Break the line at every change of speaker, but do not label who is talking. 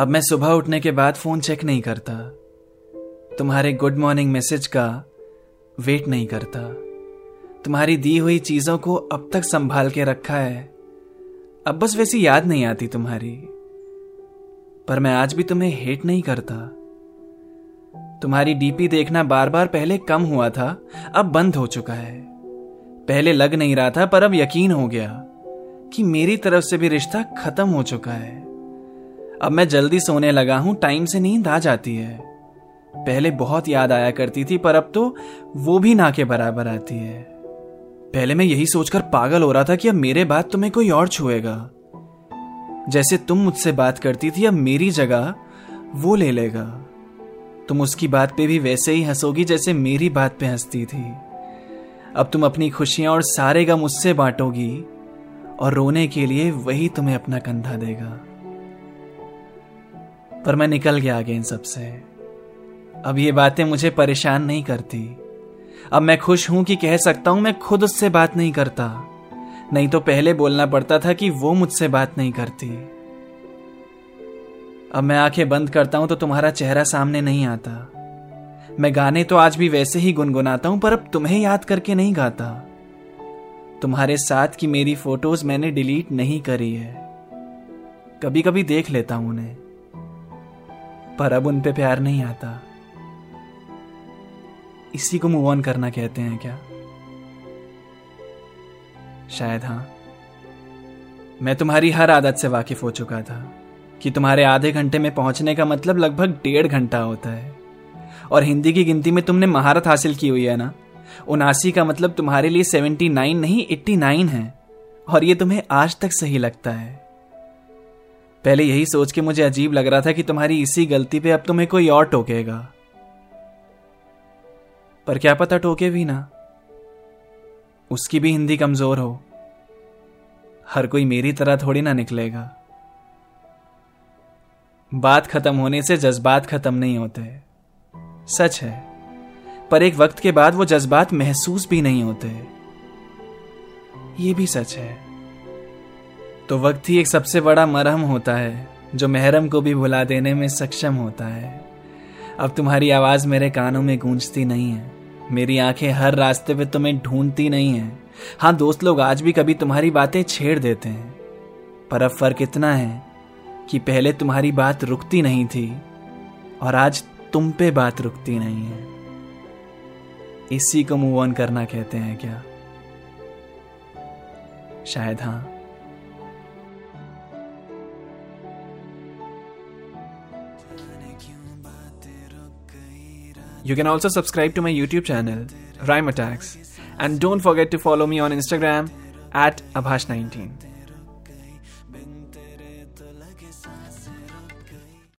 अब मैं सुबह उठने के बाद फ़ोन चेक नहीं करता। तुम्हारे गुड मॉर्निंग मैसेज का वेट नहीं करता। तुम्हारी दी हुई चीज़ों को अब तक संभाल के रखा है। अब बस वैसी याद नहीं आती तुम्हारी। पर मैं आज भी तुम्हें हेट नहीं करता। तुम्हारी डीपी देखना बार बार पहले कम हुआ था, अब बंद हो चुका है। पहले लग नहीं रहा था, पर अब यकीन हो गया कि मेरी तरफ़ से भी रिश्ता खत्म हो चुका है। अब मैं जल्दी सोने लगा हूँ, टाइम से नींद आ जाती है। पहले बहुत याद आया करती थी, पर अब तो वो भी ना के बराबर आती है। पहले मैं यही सोचकर पागल हो रहा था कि अब मेरे बाद तुम्हें कोई और छुएगा। जैसे तुम मुझसे बात करती थी, अब मेरी जगह वो ले लेगा। तुम उसकी बात पे भी वैसे ही हंसोगी जैसे मेरी बात पे हंसती थी। अब तुम अपनी खुशियाँ और सारे गम उससे बांटोगी और रोने के लिए वही तुम्हें अपना कंधा देगा। पर मैं निकल गया आगे इन सबसे अब ये बातें मुझे परेशान नहीं करती। अब मैं खुश हूँ कि कह सकता हूँ मैं खुद उससे बात नहीं करता। नहीं तो पहले बोलना पड़ता था कि वो मुझसे बात नहीं करती। अब मैं आँखें बंद करता हूँ तो तुम्हारा चेहरा सामने नहीं आता। मैं गाने तो आज भी वैसे ही गुनगुनाता हूँ, पर अब तुम्हें याद करके नहीं गाता। तुम्हारे साथ की मेरी फ़ोटोज़ मैंने डिलीट नहीं करी है। कभी कभी देख लेता हूँ उन्हें। पर अब उन पे प्यार नहीं आता। इसी को मूव ऑन करना कहते हैं क्या? शायद हाँ। मैं तुम्हारी हर आदत से वाकिफ हो चुका था कि तुम्हारे आधे घंटे में पहुँचने का मतलब लगभग डेढ़ घंटा होता है। और हिंदी की गिनती में तुमने महारत हासिल की हुई है ना? उनासी का मतलब तुम्हारे लिए सेवेंटी नाइन नहीं एट्टी नाइन है। और ये तुम्हें आज तक सही लगता है। पहले यही सोच के मुझे अजीब लग रहा था कि तुम्हारी इसी गलती पे अब तुम्हें कोई और टोकेगा। पर क्या पता टोके भी ना। उसकी भी हिंदी कमज़ोर हो। हर कोई मेरी तरह थोड़ी ना निकलेगा। बात खत्म होने से जज्बात खत्म नहीं होते। सच है। पर एक वक्त के बाद वो जज्बात महसूस भी नहीं होते। ये भी सच है। तो वक्त ही एक सबसे बड़ा मरहम होता है, जो महरम को भी भुला देने में सक्षम होता है। अब तुम्हारी आवाज़ मेरे कानों में गूंजती नहीं है। मेरी आँखें हर रास्ते पे तुम्हें ढूंढती नहीं है। हाँ दोस्त लोग, आज भी कभी तुम्हारी बातें छेड़ देते हैं। पर अब फ़र्क इतना है कि पहले तुम्हारी बात रुकती नहीं थी, और आज तुम पे बात रुकती नहीं है। इसी को मूव ऑन करना कहते हैं क्या? शायद हाँ। You can also subscribe to my YouTube channel, Rhyme Attacks, and don't forget to follow me on Instagram at Abhash19.